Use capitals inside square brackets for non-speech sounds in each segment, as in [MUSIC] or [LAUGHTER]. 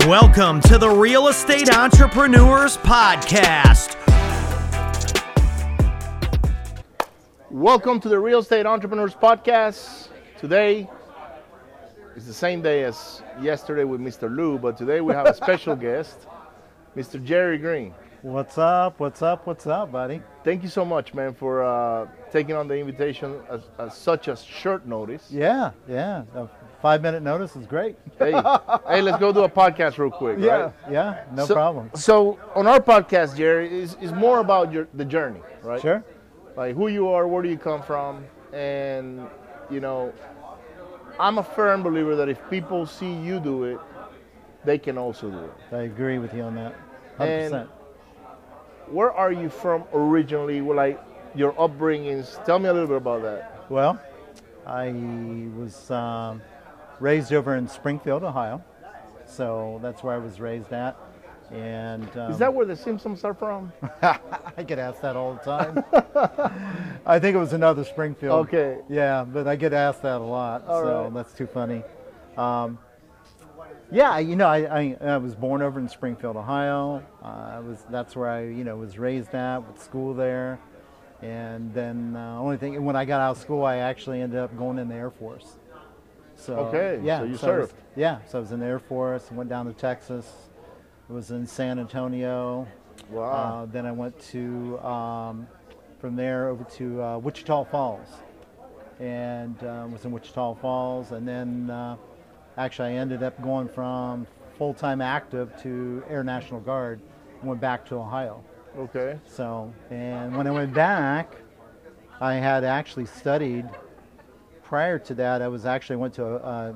Welcome to the Real Estate Entrepreneurs Podcast. Welcome to the Real Estate Entrepreneurs Podcast. Today is the same day as yesterday with Mr. Lou, but today we have a special [LAUGHS] guest, Mr. Jerry Green. What's up? What's up? What's up, buddy? Thank you so much, man, for uh, taking on the invitation at, at such a short notice. Yeah, yeah. Five minute notice is great. Hey, [LAUGHS] hey, let's go do a podcast real quick, right? yeah. No so, problem. So on our podcast, Jerry, is is more about your the journey, right? Sure. Like who you are, where do you come from, and you know, I'm a firm believer that if people see you do it, they can also do it. I agree with you on that. 100%. And- Where are you from originally? Well, Like your upbringings. Tell me a little bit about that. well, I was um, raised over in Springfield, Ohio. So that's where I was raised at. And um, Is that where the Simpsons are from? [LAUGHS] I get asked that all the time. [LAUGHS] I think it was another Springfield. Okay. Yeah, but I get asked that a lot, All so right. that's too funny. Um, yeah, you know, I, I, I was born over in Springfield, Ohio. Uh, I was that's where I, you know, was raised at with school there, and then uh, only thing when I got out of school, I actually ended up going in the Air Force. So Okay, yeah, so you was- served. yeah, so I was in the Air Force. Went down to Texas. It was in San Antonio. Wow. Uh, then I went to um, from there over to uh, Wichita Falls, and uh, was in Wichita Falls, and then uh, actually I ended up going from full-time active to Air National Guard, and went back to Ohio. okay. So, and when I went back, I had actually studied. Prior to that, I was actually went to a, a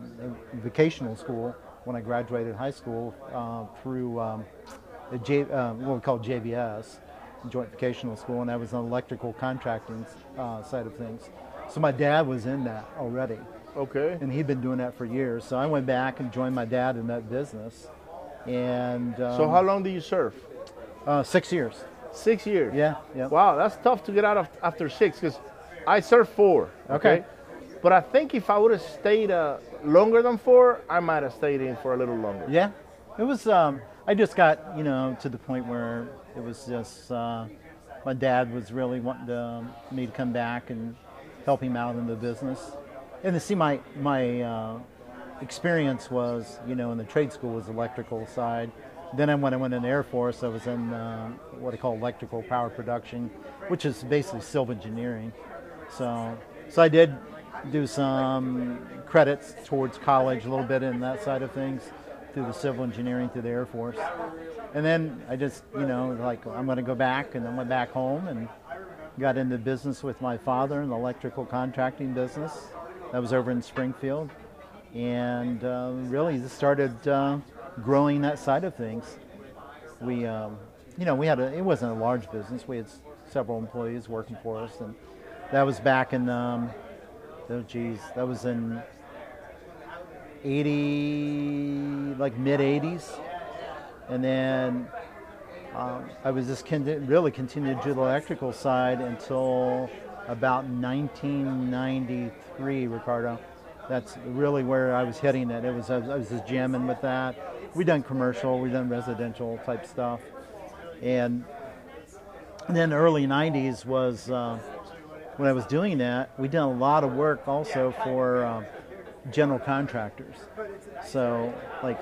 vocational school when I graduated high school uh, through um, J, uh, what we call JVS, Joint Vocational School, and I was on electrical contracting uh, side of things. So my dad was in that already, Okay. and he'd been doing that for years. So I went back and joined my dad in that business, and um, So how long do you serve? uh, six years. Six years. Yeah, yeah. Wow, that's tough to get out of after six because I served four. Okay. But I think if I would have stayed uh, longer than four, I might have stayed in for a little longer. Yeah, it was. Um, I just got you know to the point where it was just uh, my dad was really wanting to, um, me to come back and help him out in the business, and to see my my uh, experience was you know in the trade school was electrical side. Then when I went in the Air Force, I was in uh, what I call electrical power production, which is basically civil engineering. So, so I did do some credits towards college a little bit in that side of things through the civil engineering through the Air Force. And then I just, you know, like I'm going to go back and I went back home and got into business with my father in the electrical contracting business. That was over in Springfield. And uh, really just started uh, growing that side of things. We, um, you know, we had a, it wasn't a large business. We had several employees working for us. And that was back in, um, oh geez, that was in 80, like mid 80s. And then um, I was just con- really continued to do the electrical side until about 1993, Ricardo. That's really where I was hitting it. It was I was, I was just jamming with that. We done commercial, we done residential type stuff, and then early 90s was uh, when I was doing that. We did a lot of work also for uh, general contractors. So like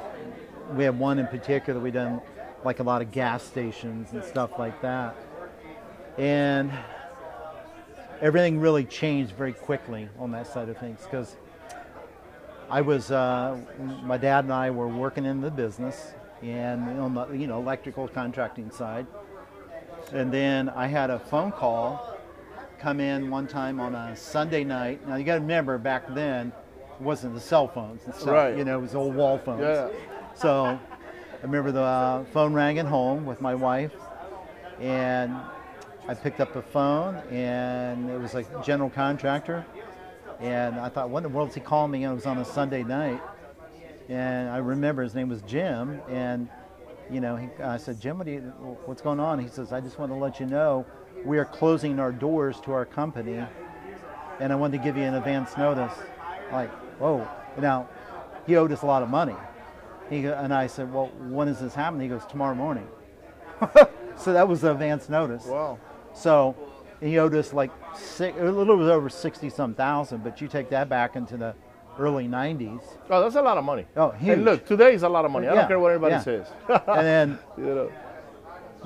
we have one in particular we done like a lot of gas stations and stuff like that. And everything really changed very quickly on that side of things because I was, uh, my dad and I were working in the business and on the, you know, electrical contracting side. And then I had a phone call come in one time on a Sunday night. Now you got to remember back then it wasn't the cell phones and stuff. Right. You know, it was old wall phones. Yeah. So I remember the uh, phone rang at home with my wife, and I picked up the phone, and it was like general contractor. And I thought, what in the world is he calling me? And it was on a Sunday night. And I remember his name was Jim. And, you know, he, I said, Jim, what you, what's going on? He says, I just want to let you know we are closing our doors to our company. And I wanted to give you an advance notice. Like, whoa. Now, he owed us a lot of money. He go, and I said, well, when does this happen? He goes, tomorrow morning. [LAUGHS] so that was the advance notice. Wow. So he owed us like six, a little bit over sixty some thousand, but you take that back into the early '90s, Oh, that's a lot of money. Oh, And huge. look, today is a lot of money. I Yeah, don't care what anybody yeah. says. and then [LAUGHS] you know.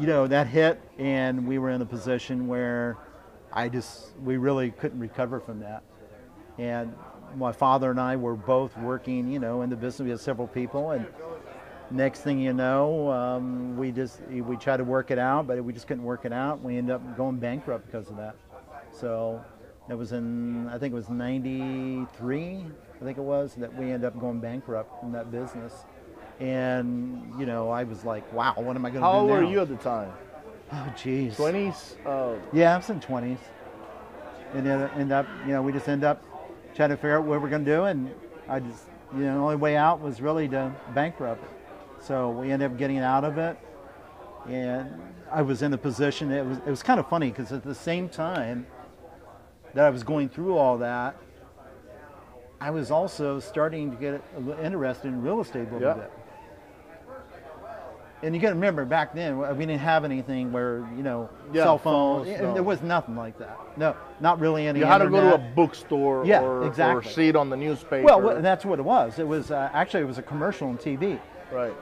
You know that hit, and we were in a position where I just we really couldn't recover from that. And my father and I were both working, you know, in the business. We had several people, and next thing you know, um, we just we tried to work it out, but we just couldn't work it out. We ended up going bankrupt because of that. So that was in I think it was '93, I think it was that we ended up going bankrupt in that business. And you know, I was like, "Wow, what am I going to do How old were now?" you at the time? Oh, jeez. 20s? Uh, Yeah, I was in twenties, and then end up, you know, we just end up trying to figure out what we're going to do, and I just, you know, the only way out was really to bankrupt. So we ended up getting out of it, and I was in a position. It was it was kind of funny because at the same time that I was going through all that, I was also starting to get interested in real estate a little bit. And you got to remember back then we didn't have anything where you know Yeah, cell phones. phones, no. There was nothing like that. No, not really any. you had to go to a bookstore Yeah, or, or exactly. see it on the newspaper. Well, that's what it was. It was uh, actually it was a commercial on TV. right.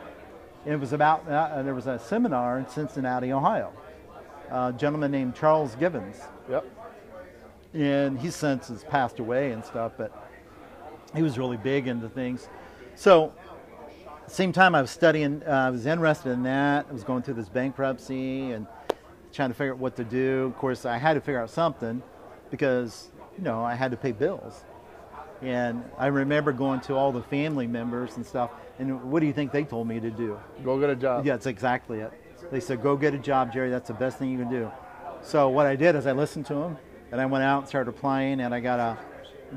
It was about uh, there was a seminar in Cincinnati, Ohio. A gentleman named Charles Gibbons, Yep. and he since has passed away and stuff, but he was really big into things. So, same time I was studying, uh, I was interested in that. I was going through this bankruptcy and trying to figure out what to do. Of course, I had to figure out something because you know I had to pay bills. And I remember going to all the family members and stuff. And what do you think they told me to do? Go get a job. Yeah, that's exactly it. They said, go get a job, Jerry. That's the best thing you can do. So what I did is I listened to them, and I went out and started applying, and I got a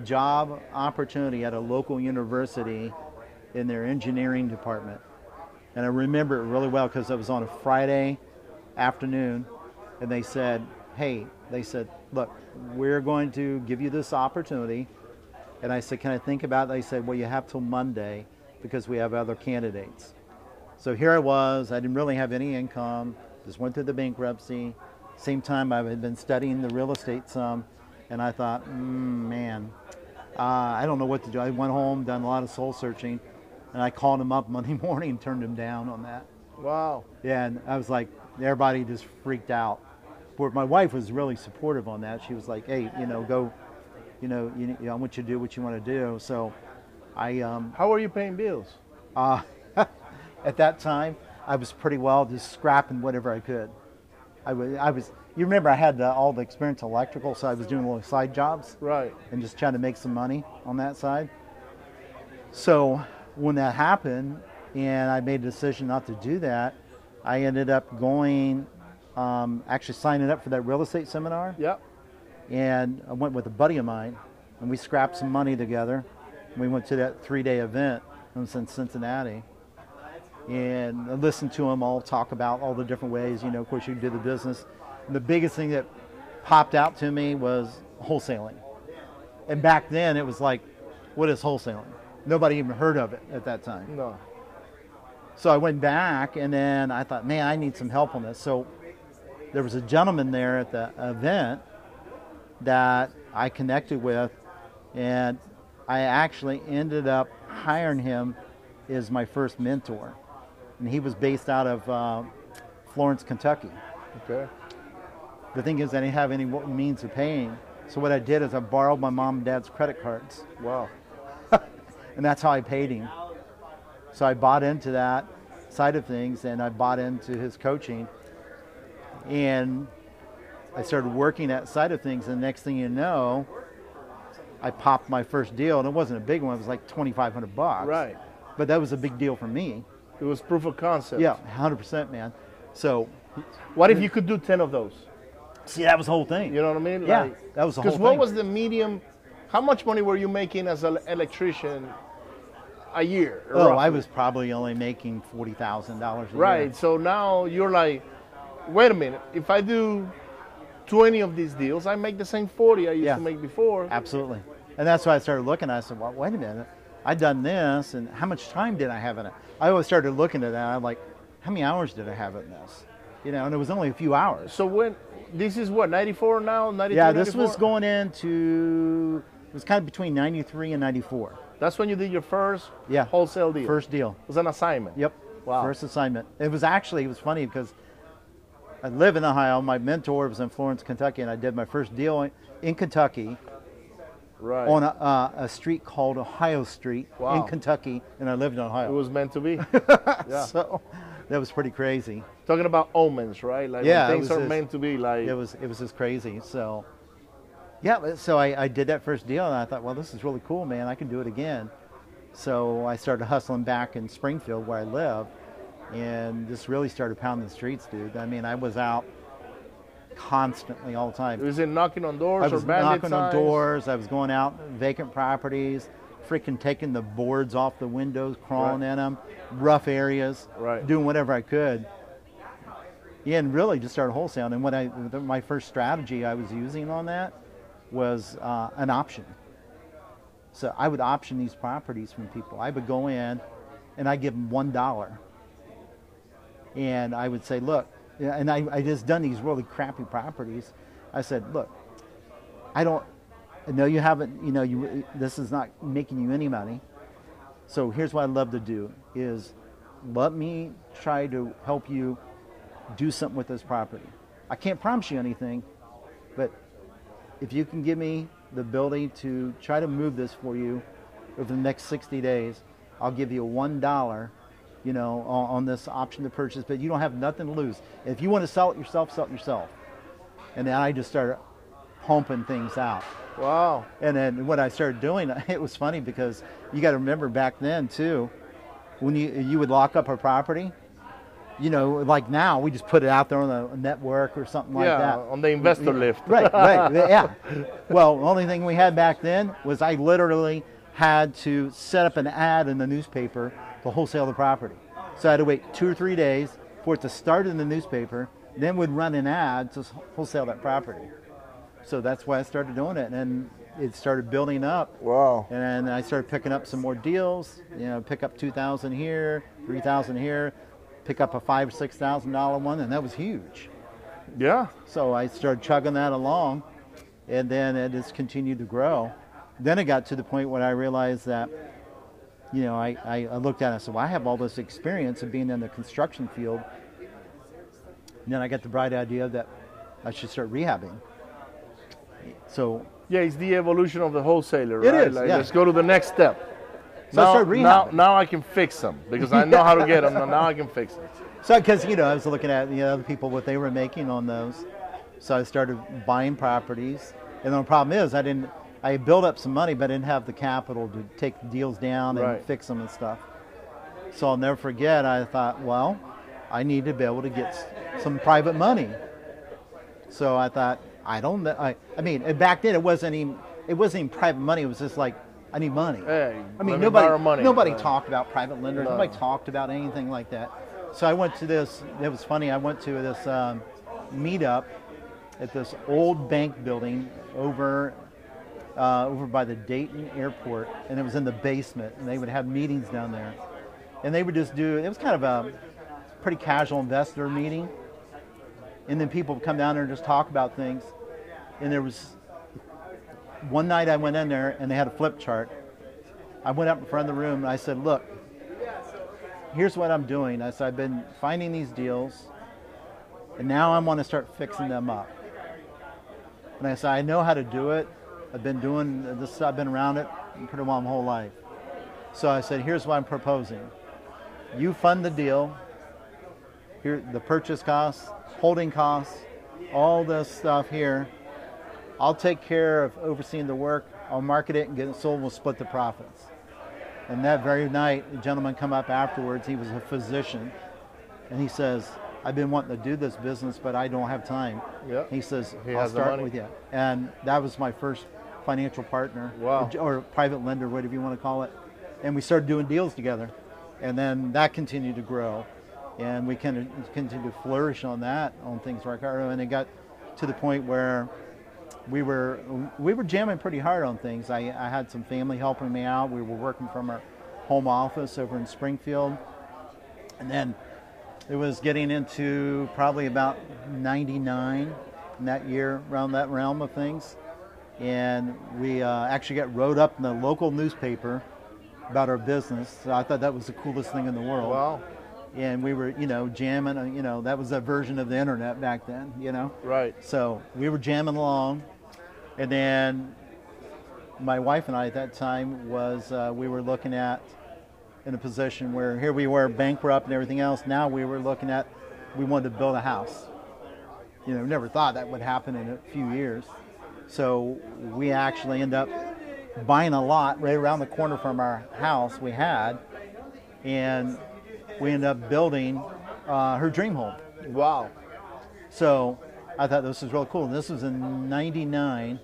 job opportunity at a local university in their engineering department. And I remember it really well because it was on a Friday afternoon, and they said, hey, they said, look, we're going to give you this opportunity. And I said, can I think about it? They said, well, you have till Monday because we have other candidates. So here I was. I didn't really have any income. Just went through the bankruptcy. Same time, I had been studying the real estate some, and I thought, mm, man, uh, I don't know what to do. I went home, done a lot of soul searching, and I called him up Monday [LAUGHS] morning and turned him down on that. Wow. Yeah, and I was like, everybody just freaked out. But my wife was really supportive on that. She was like, hey, you know, go, you know, you, I want you to do what you want to do. So I, um, How are you paying bills? uh, [LAUGHS] at that time, I was pretty well just scrapping whatever I could. I was, I was. You remember I had uh, all the experience electrical, so I was doing little side jobs Right. and just trying to make some money on that side. So when that happened, and I made a decision not to do that, I ended up going, um, actually signing up for that real estate seminar Yep. and I went with a buddy of mine, and we scrapped some money together. We went to that three-day event. It was in Cincinnati, and I listened to them all talk about all the different ways. You know, of course, you do the business. And the biggest thing that popped out to me was wholesaling. And back then, it was like, what is wholesaling? Nobody even heard of it at that time. No. So I went back, and then I thought, man, I need some help on this. So there was a gentleman there at the event that I connected with, and I actually ended up hiring him as my first mentor. And he was based out of uh, Florence, Kentucky. Okay. The thing is, I didn't have any means of paying. So what I did is I borrowed my mom and dad's credit cards, Wow. And that's how I paid him. So I bought into that side of things, and I bought into his coaching, and I started working that side of things. And the next thing you know, I popped my first deal, and it wasn't a big one; it was like twenty five hundred bucks. Right. But that was a big deal for me. It was proof of concept. Yeah, hundred percent, man. So, What if you could do 10 of those? see, that was the whole thing. You know what I mean? Yeah, that was the whole Because what thing. was the medium? How much money were you making as an electrician a year? Oh, roughly? I was probably only making forty thousand dollars a year. Right. year. So now you're like, wait a minute. If I do 20 of these deals, I make the same 40 I used Yeah. to make before. Absolutely. And that's why I started looking. I said, well, wait a minute. I'd done this, and how much time did I have in it? I always started looking at that. I'm like, how many hours did I have in this? You know, and it was only a few hours. So when this is what 94 now, 93. Yeah, this was going into it was kind of between 93 and 94. That's when you did your first Yeah. wholesale deal. First deal. It was an assignment. Yep. Wow. First assignment. It was actually it was funny because I live in Ohio. My mentor was in Florence, Kentucky, and I did my first deal in, in Kentucky Right. on a, uh, a street called Ohio Street Wow. in Kentucky, and I lived in Ohio. it was meant to be. [LAUGHS] yeah. So that was pretty crazy. Talking about omens, right? Like Yeah, things are just- meant to be. Like It was it was just crazy. So yeah, so I, I did that first deal, and I thought, well, this is really cool, man. I can do it again. So I started hustling back in Springfield, where I live, and just really started pounding the streets, dude. I mean, I was out constantly all the time. was it knocking on doors I was knocking on doors. I was going out vacant properties, freaking taking the boards off the windows, crawling Right. in them, rough areas, Right. doing whatever I could. Yeah, and really just started wholesaling. And what I, my first strategy I was using on that was uh, an option. So I would option these properties from people. I would go in, and I give them one dollar, and I would say, look, and I, I just done these really crappy properties. I said, look, I don't, I know you haven't, you know, you this is not making you any money. So here's what I'd love to do is let me try to help you do something with this property. I can't promise you anything, if you can give me the ability to try to move this for you over the next 60 days, I'll give you one dollar, you know, on, on this option to purchase. But you don't have nothing to lose. If you want to sell it yourself, sell it yourself. And then I just started pumping things out. Wow. And then what I started doing, [LAUGHS] it was funny because you got to remember back then too, when you you would lock up a property, you know, like now we just put it out there on the network or something like yeah, that. on the InvestorLift. Right, right, [LAUGHS] yeah. Well, the only thing we had back then was I literally had to set up an ad in the newspaper to wholesale the property. So I had to wait two or three days for it to start in the newspaper, then would run an ad to wholesale that property. So that's why I started doing it, and then it started building up. Wow. And then I started picking up some more deals. You know, pick up two thousand here, three thousand here, pick up a five or six thousand dollar one, and that was huge. Yeah. So I started chugging that along, and then it just continued to grow. Then it got to the point where I realized that, you know, I, I, I looked at it and said, well, I have all this experience of being in the construction field. And then I got the bright idea that I should start rehabbing. So Yeah, it's the evolution of the wholesaler, It right? is, Like, yeah. let's go to the next step. So I now, started rehabbing. now I can fix them because I know how to get them. Now I can fix them. So, because you know, I was looking at the other people what they were making on those, so I started buying properties. And the problem is, I didn't. I built up some money, but I didn't have the capital to take the deals down and Right. fix them and stuff. So I'll never forget. I thought, well, I need to be able to get some private money. So I thought, I don't know. I, I mean, back then it wasn't even. It wasn't even private money. It was just like, I need money. Hey, I mean, me nobody, money. nobody Right. talked about private lenders. No. Nobody talked about anything like that. So I went to this. It was funny. I went to this um, meetup at this old bank building over uh, over by the Dayton airport, and it was in the basement. And they would have meetings down there, and they would just do. It was kind of a pretty casual investor meeting, and then people would come down there and just talk about things. And there was one night I went in there and they had a flip chart. I went up in front of the room and I said, Look, here's what I'm doing. I said, I've been finding these deals and now I want to start fixing them up. And I said, I know how to do it. I've been doing this, I've been around it pretty well my whole life. So I said, Here's what I'm proposing. You fund the deal, here the purchase costs, holding costs, all this stuff here. I'll take care of overseeing the work. I'll market it and get it sold. We'll split the profits. And that very night, a gentleman come up afterwards. He was a physician, and he says, "I've been wanting to do this business, but I don't have time." Yeah. He says, He "I'll start with you." And that was my first financial partner, Wow. or, or private lender, whatever you want to call it. And we started doing deals together, and then that continued to grow, and we kind of continued to flourish on that on things like our and it got to the point where we were we were jamming pretty hard on things. I, I had some family helping me out. We were working from our home office over in Springfield, and then it was getting into probably about '99 in that year, around that realm of things, and we uh, actually got wrote up in the local newspaper about our business. So I thought that was the coolest thing in the world Wow. And we were, you know, jamming. uh, You know, that was a version of the internet back then. You know, Right. so we were jamming along, and then my wife and I at that time was uh, we were looking at in a position where here we were bankrupt and everything else. Now we were looking at we wanted to build a house. You know, never thought that would happen in a few years. So we actually end up buying a lot right around the corner from our house we had, and we ended up building uh, her dream home. Wow. So I thought this was really cool. And this was in '99,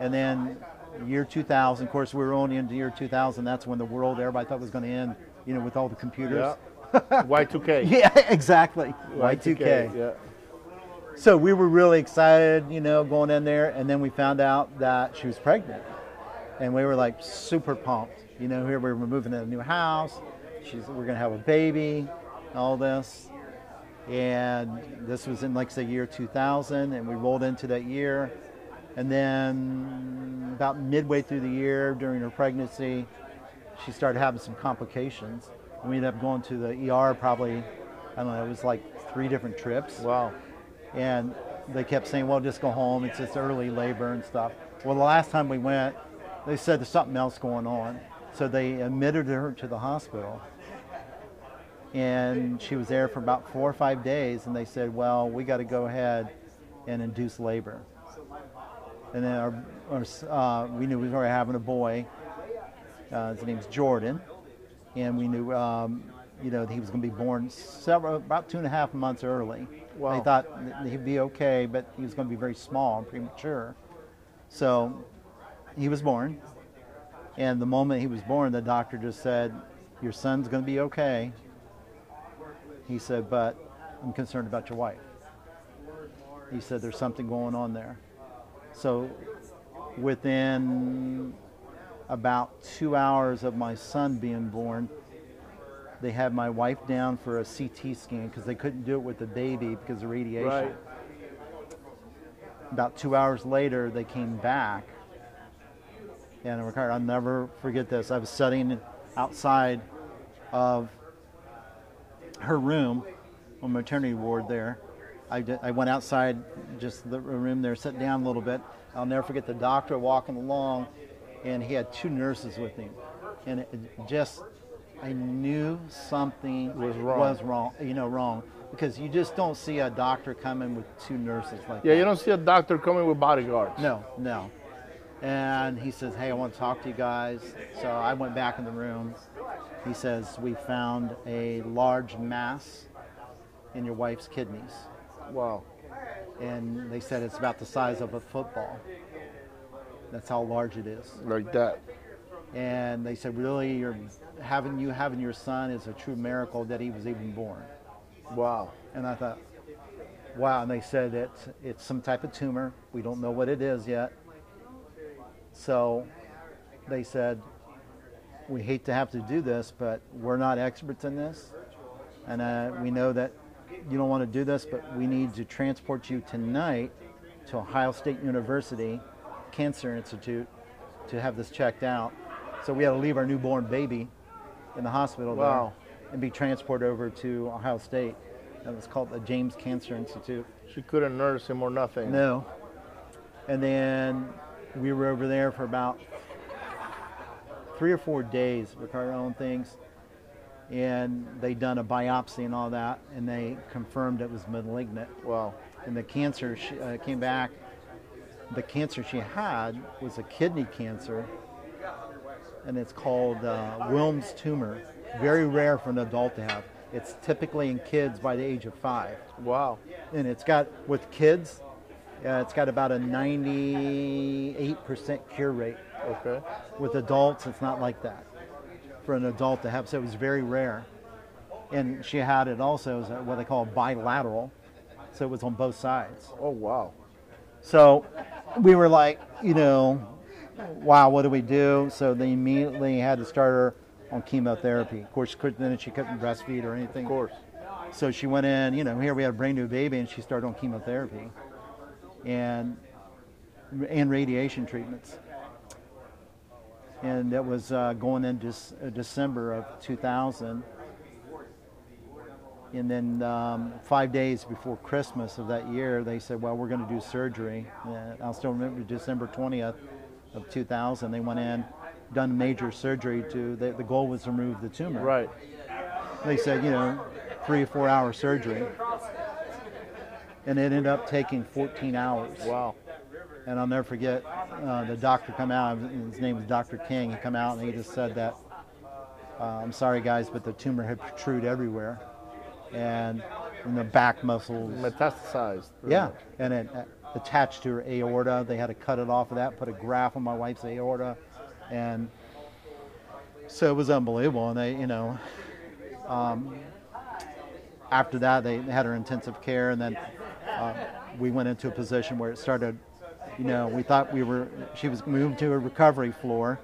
and then year 2000. Of course, we were only into year 2000. That's when the world everybody thought was going to end. You know, with all the computers. Yeah. [LAUGHS] Y2K. Yeah, [LAUGHS] exactly. Y2K. Yeah. So we were really excited, you know, going in there, and then we found out that she was pregnant, and we were like super pumped. You know, here we were moving to a new house. She's we're gonna have a baby, all this, and this was in like say year 2000, and we rolled into that year, and then about midway through the year during her pregnancy, she started having some complications. We ended up going to the ER probably, I don't know, it was like three different trips Wow. and they kept saying, "Well, just go home. It's just early labor and stuff." Well, the last time we went, they said there's something else going on, so they admitted her to the hospital, and she was there for about four or five days. And they said, "Well, we got to go ahead and induce labor." And then our, our uh, we knew we were having a boy. Uh, his name's Jordan, and we knew, um, you know, that he was going to be born several, about two and a half months early. Wow. They thought that he'd be okay, but he was going to be very small and premature. So he was born, and the moment he was born, the doctor just said, "Your son's going to be okay." He said, "But I'm concerned about your wife." He said, "There's something going on there." So within about two hours of my son being born, they had my wife down for a CT scan because they couldn't do it with the baby because of radiation. Right. About two hours later, they came back. And Ricardo, I'll never forget this. I was sitting outside of her room on maternity ward there. I, did, I went outside just the room there, sat down a little bit. I'll never forget the doctor walking along, and he had two nurses with him. And it, just, I knew something Was wrong. was wrong, you know, wrong. Because you just don't see a doctor coming with two nurses like Yeah, that. you don't see a doctor coming with bodyguards. No, no. And he says, Hey, I want to talk to you guys. So I went back in the room. He says, We found a large mass in your wife's kidneys. Wow. And they said it's about the size of a football. That's how large it is. Like that. And they said, Really, you're having you having your son is a true miracle that he was even born. Wow. And I thought, wow. And they said it's, it's some type of tumor. We don't know what it is yet. So they said, we hate to have to do this, but we're not experts in this. And uh, we know that you don't want to do this, but we need to transport you tonight to Ohio State University Cancer Institute to have this checked out. So we had to leave our newborn baby in the hospital Wow. there and be transported over to Ohio State. That was called the James Cancer Institute. She couldn't nurse him or nothing. No. And then we were over there for about three or four days with our own things. And they done a biopsy and all that, and they confirmed it was malignant. Well, And the cancer she, uh, came back. The cancer she had was a kidney cancer, and it's called uh, Wilms tumor. Very rare for an adult to have. It's typically in kids by the age of five Wow. and it's got with kids, uh, it's got about a 98% cure rate. Okay. With adults, it's not like that. For an adult to have, so it was very rare. And she had it also as what they call bilateral, so it was on both sides. Oh wow. So we were like, you know, wow, what do we do? So they immediately had to start her on chemotherapy. Of course, then she couldn't breastfeed or anything. Of course. So she went in, you know, here we had a brand new baby, and she started on chemotherapy, and and radiation treatments. And that was uh, going into uh, December of 2000. And then um, five days before Christmas of that year, they said, "Well, we're going to do surgery." And I'll still remember December 20th of 2000. They went in, done major surgery to. The, the goal was to remove the tumor. Right. They said, you know, three or four hour surgery, and it ended up taking 14 hours. Wow. And I'll never forget uh, the doctor come out. His name was Dr. King. He come out and he just said that, uh, "I'm sorry guys, but the tumor had protruded everywhere, and in the back muscles. Metastasized. Yeah, much. and it uh, attached to her aorta. They had to cut it off of that, put a graft on my wife's aorta, and so it was unbelievable. And they, you know, um, after that they had her intensive care, and then uh, we went into a position where it started. You know, we thought we were. She was moved to a recovery floor,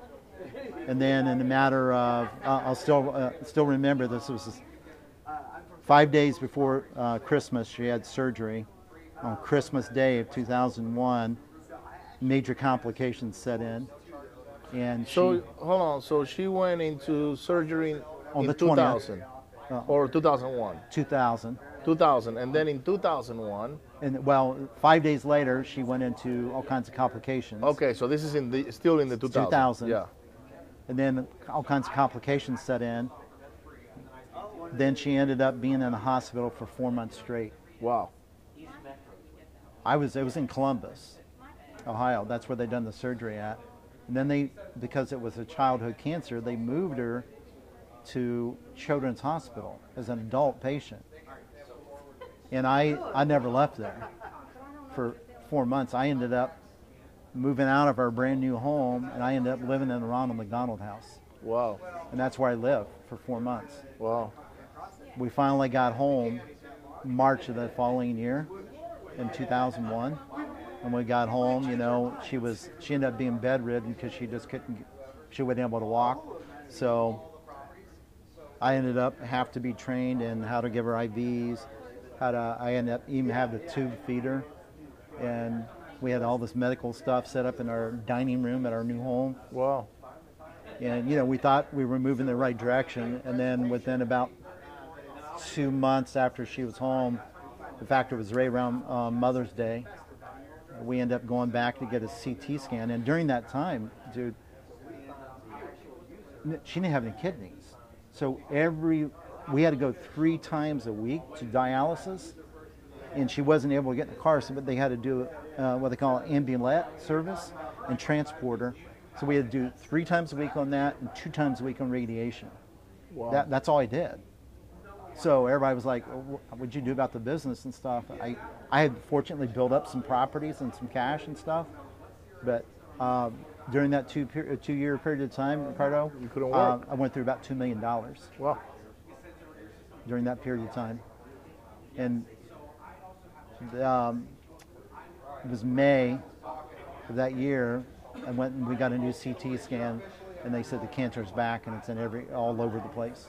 and then in a matter of, uh, I'll still uh, still remember this was five days before uh, Christmas. She had surgery on Christmas Day of 2001. Major complications set in, and she, So hold on. So she went into surgery On in the 20th. 2000 Uh, or 2001. 2000. 2000, and then in 2001. And well, five days later, she went into all kinds of complications. Okay, so this is in the still in the 2000. 2000. Yeah. And then all kinds of complications set in. Then she ended up being in the hospital for four months straight. Wow. I was it was in Columbus, Ohio. That's where they done the surgery at. And then they because it was a childhood cancer, they moved her to Children's Hospital as an adult patient. And I I never left there for 4 months. I ended up moving out of our brand new home and I ended up living in the Ronald McDonald house. Wow. And that's where I lived for 4 months. Wow. We finally got home March of the following year in 2001. And we got home, you know, she was she ended up being bedridden because she just couldn't she wasn't able to walk. So I ended up have to be trained in how to give her IVs, how to I ended up even have the tube feeder. And we had all this medical stuff set up in our dining room at our new home. Wow. and you know we thought we were moving in the right direction. And then within about two months after she was home in fact it was right around um, mother's day we ended up going back to get a ct scan. And during that time dude she didn't have any kidneys. So every we had to go three times a week to dialysis and she wasn't able to get in the car, so but they had to do uh, what they call an ambulette service and transport her. So we had to do three times a week on that and two times a week on radiation. Wow. That, that's all I did. So everybody was like, "Oh, "What would you do about the business and stuff?" I, I had fortunately built up some properties and some cash and stuff, but um, during that two two year period of time, Ricardo, You couldn't uh, work. I went through about two million dollars wow. During that period of time. And um, it was May of that year. I went and we got a new CT scan, and they said the cancer's back and it's in every all over the place.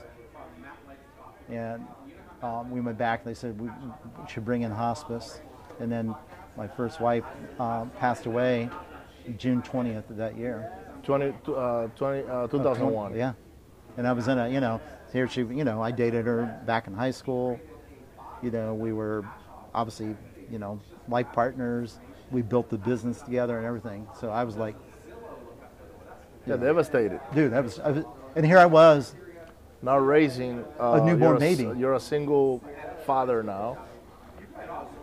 And um, we went back. And they said we, should bring in hospice. And then my first wife uh, passed away June 20th of that year. 20, uh, 20, uh, 2001. Yeah. And I was in a, you know, here she, you know, I dated her back in high school. You know, we were obviously, you know, life partners. We built the business together and everything. So I was like, Yeah, devastated. dude, that was, I was and here I was. Now raising uh, newborn you're baby. You're a single father now.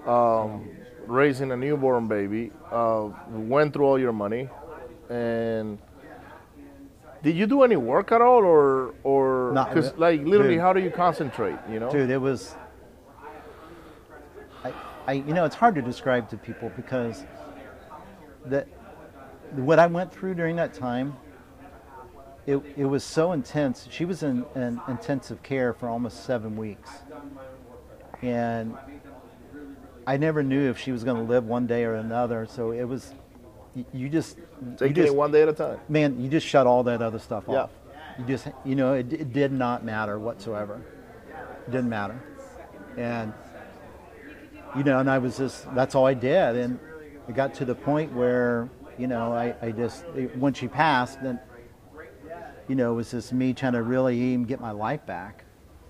Um, raising a newborn baby. Uh, went through all your money, and did you do any work at all, or or because like literally, dude. how do you concentrate? You know. Dude, it was. I, I, you know, it's hard to describe to people because that what I went through during that time. It, it was so intense. She was in, in intensive care for almost seven weeks, and I never knew if she was going to live one day or another. So it was, you just, you Taking just it one day at a time. man, you just shut all that other stuff Yeah. off. You just, you know, it, it did not matter whatsoever. It didn't matter. And, you know, and I was just, that's all I did. And it got to the point where, you know, I, I just, it, when she passed, then, you know, it was just me trying to really even get my life back.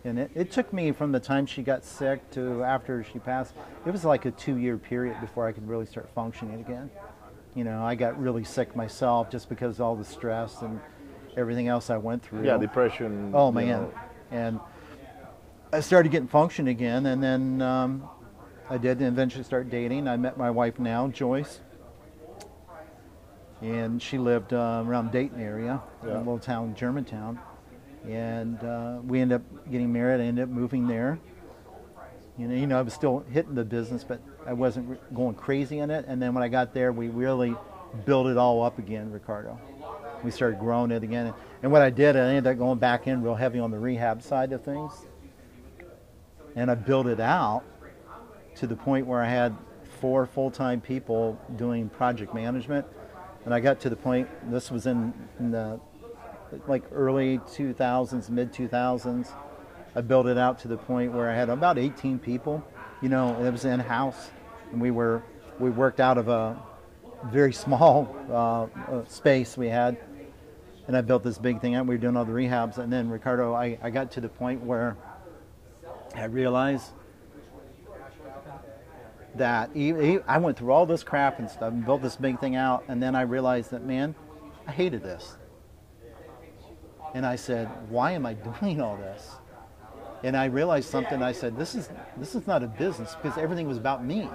And it, it took me from the time she got sick to after she passed, it was like a two year period before I could really start functioning again. You know, I got really sick myself just because of all the stress and everything else I went through. Yeah, depression. Oh you man, know. and I started getting function again, and then um, I did eventually start dating. I met my wife now, Joyce, and she lived uh, around Dayton area, in Yeah. a little town, Germantown, and uh, we ended up getting married. I ended up moving there. You know, you know, I was still hitting the business, but I wasn't going crazy in it. And then when I got there, we really built it all up again, Ricardo. We started growing it again. And what I did, I ended up going back in real heavy on the rehab side of things. And I built it out to the point where I had four full-time people doing project management. And I got to the point, this was in, in the like early 2000s, mid 2000s. I built it out to the point where I had about 18 people. You know, it was in house, and we were we worked out of a very small [LAUGHS] uh, uh, space we had, and I built this big thing out. We were doing all the rehabs, and then Ricardo, I, I got to the point where I realized that I went through all this crap and stuff and built this big thing out, and then I realized that man, I hated this. And I said, why am I doing all this? And I realized something. I said, this is this is not a business because everything was about me.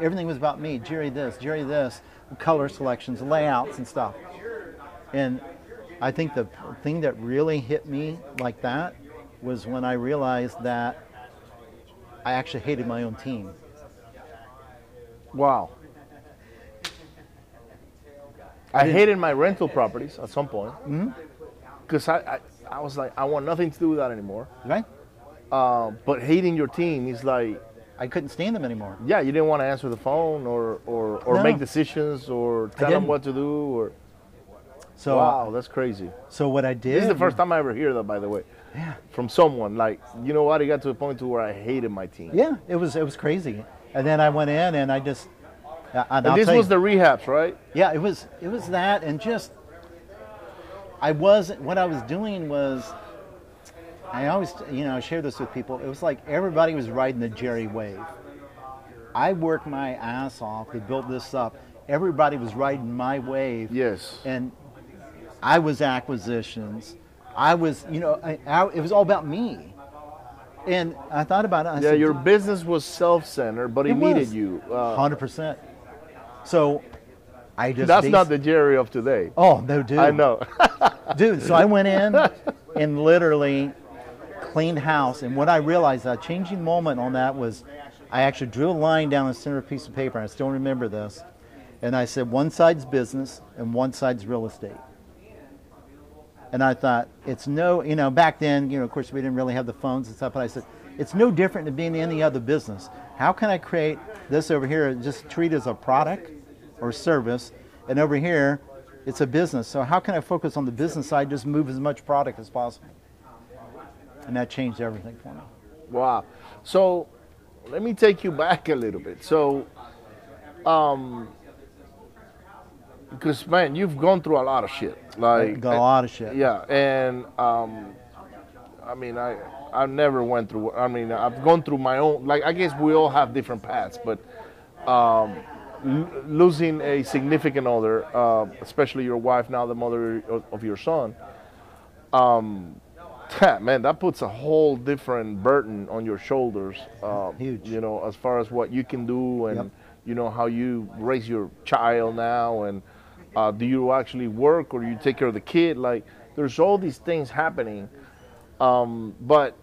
Everything was about me. Jerry this, Jerry this, color selections, layouts, and stuff. And I think the thing that really hit me like that was when I realized that I actually hated my own team. Wow. I hated my rental properties at some point because I, I, I was like, I want nothing to do with that anymore. Right? Uh, but hating your team is like, I couldn't stand them anymore. yeah, you didn't want to answer the phone or, or, or No. make decisions or tell them what to do. Or So wow, that's crazy. so what I did This is the first time I ever hear that, by the way, Yeah. from someone. Like, you know what? It got to a point to where I hated my team. Yeah, it was it was crazy. And then I went in and I just uh, I- and I'll And this was you- the rehabs, right? Yeah, it was it was that and just I wasn't. what I was doing was I always you know I share this with people. It was like everybody was riding the Jerry wave. I worked my ass off to build this up. Everybody was riding my wave. Yes. And I was acquisitions. I was, you know, I, I, it was all about me. And I thought about it. I Yeah, said, your business was self-centered, but it, It needed was. you. Uh, Hundred percent. So I just that's bas- not the Jerry of today. Oh no, dude. I know. [LAUGHS] dude. So I went in and literally cleaned house. And what I realized, a changing moment on that was, I actually drew a line down the center of a piece of paper. I still remember this. And I said, one side's business and one side's real estate. And I thought, it's no, you know, back then, you know, of course, we didn't really have the phones and stuff. But I said, it's no different than being in any other business. How can I create this over here, just treat as a product or service, and over here, it's a business. So how can I focus on the business side, just move as much product as possible? And that changed everything for me. wow. So let me take you back a little bit. So, um, because man, you've gone through a lot of shit. Like Got a lot of shit. Yeah, and um, I mean, I I never went through. I mean, I've gone through my own. Like I guess we all have different paths, but um, l- losing a significant other, uh, especially your wife, now the mother of, of your son. Um, man, that puts a whole different burden on your shoulders. Um, Huge. You know, as far as what you can do and Yep. you know how you raise your child now and uh, do you actually work or do you take care of the kid like there's all these things happening um, but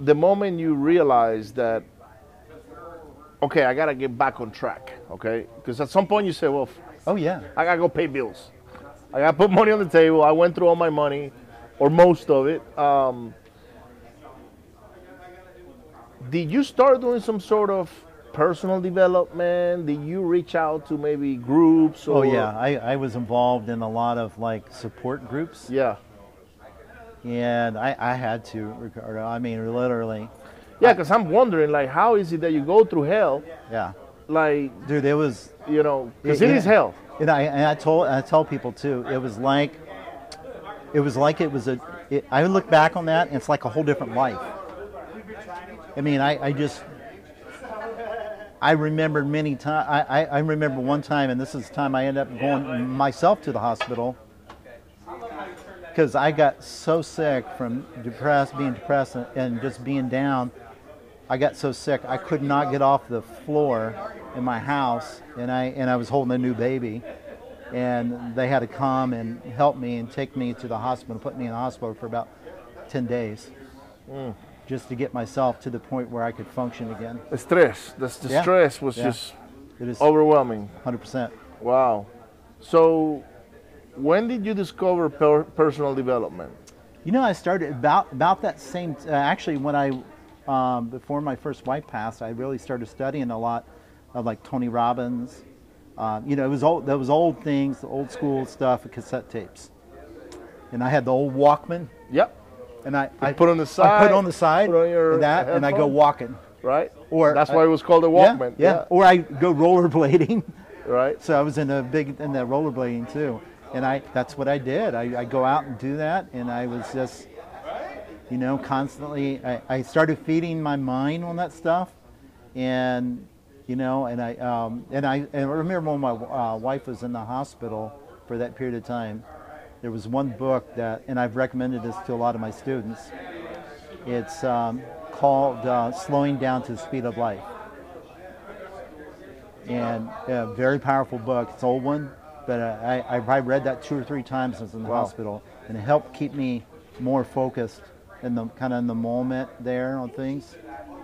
the moment you realize that okay i gotta get back on track okay because at some point you say well Oh yeah. i gotta go pay bills i gotta put money on the table i went through all my money or most of it um, did you start doing some sort of personal development? Did you reach out to maybe groups? Oh yeah, I, I was involved in a lot of like support groups, Yeah. and I, I had to, Ricardo. I mean, literally, Yeah, because I'm wondering, like, how is it that you go through hell? yeah, Like, dude, it was. you know, because Yeah, it is hell. And I, and I told I tell people too. It was like, it was like it was a. It, I look back on that, and it's like a whole different life. I mean, I, I just. I remembered many times. I, I, I remember one time, and this is the time I ended up going myself to the hospital because I got so sick from depressed, being depressed, and just being down. I got so sick I could not get off the floor in my house, and I and I was holding a new baby, and they had to come and help me and take me to the hospital, put me in the hospital for about ten days, just to get myself to the point where I could function again. The stress, the, the Yeah. stress was Yeah. just It is overwhelming. 100 percent. Wow. So, when did you discover per- personal development? You know, I started about about that same. Uh, actually, when I um, before my first wife passed, I really started studying a lot of like Tony Robbins. Um, you know, it was old. Those old things, the old school stuff, cassette tapes. And I had the old Walkman, Yep. and I, I put on the side. I put on the side, put on your and that, and I go walking. Right. Or that's I- why it was called a Yeah, Walkman. yeah, Or I go rollerblading. [LAUGHS] Right. So I was in a big in the rollerblading too, and I that's what I did. I, I go out and do that, and I was just, you know, constantly. I, I started feeding my mind on that stuff, and you know, and I um, and I and I remember when my uh, wife was in the hospital for that period of time. There was one book that, and I've recommended this to a lot of my students. It's um, called uh, "Slowing Down to the Speed of Life." and a very powerful book. It's an old one, but uh, I, I read that two or three times since in the Wow. hospital, and it helped keep me more focused in the kind of in the moment there on things.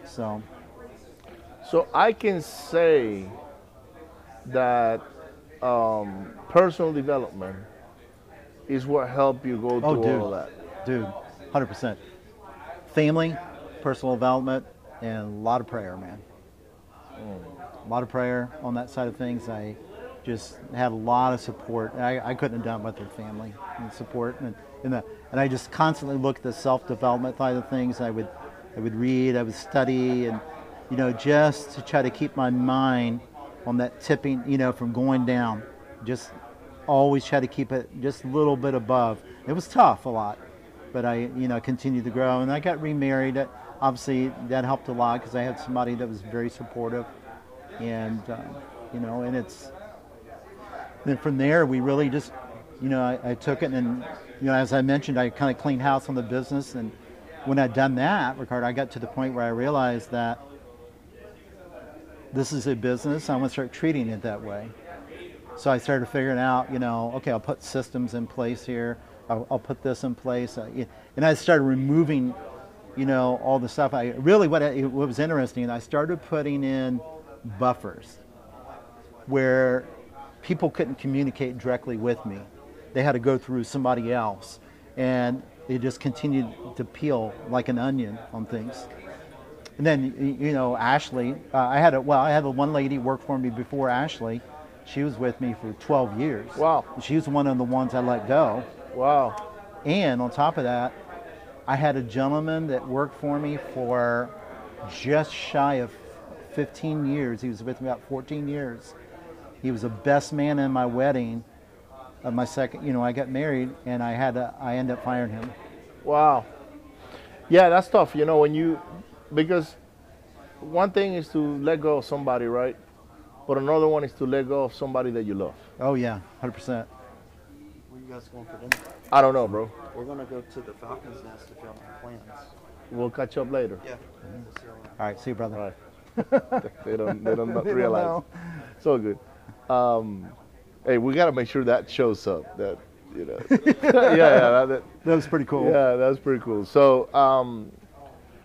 So So I can say that um, personal development is what helped you go Oh, through dude. all of that. dude, hundred percent. Family, personal development, and a lot of prayer, man. A lot of prayer on that side of things. I just had a lot of support. I, I couldn't have done it without family and support, and and, the, and I just constantly looked at the self development side of things. I would I would read, I would study, and you know just to try to keep my mind on that tipping, you know, from going down. Just always try to keep it just a little bit above. It was tough a lot, but I, you know, continued to grow. And I got remarried. Obviously, that helped a lot because I had somebody that was very supportive, and uh, you know, and it's. Then from there, we really just, you know, I, I took it and, you know, as I mentioned, I kind of cleaned house on the business, and when I'd done that, Ricardo, I got to the point where I realized that this is a business. I want to start treating it that way. So I started figuring out, you know, okay, I'll put systems in place here. I'll, I'll put this in place, and I started removing, you know, all the stuff. I really what I, what was interesting. I started putting in buffers where people couldn't communicate directly with me. They had to go through somebody else, and it just continued to peel like an onion on things. And then you know Ashley, uh, I had a well, I had a one lady work for me before Ashley. She was with me for 12 years. Wow. She was one of the ones I let go. Wow. And on top of that, I had a gentleman that worked for me for just shy of 15 years. He was with me about 14 years. He was the best man in my wedding. Of my second, you know, I got married, and I had to, I ended up firing him. Wow. Yeah, that's tough. You know, when you, because one thing is to let go of somebody, right? But another one is to let go of somebody that you love. Oh yeah, 100%. Where you guys going for dinner? I don't know, bro. We're gonna go to the Falcon's Nest if y'all have plans. We'll catch up later. Yeah. We'll see y'all around. All right, see you, brother. All right. [LAUGHS] they don't. They don't [LAUGHS] They don't realize. know. It's all good. Um, hey, we gotta make sure that shows up. That you know. [LAUGHS] yeah, yeah. That, that- That was pretty cool. Yeah, that was pretty cool. So, um,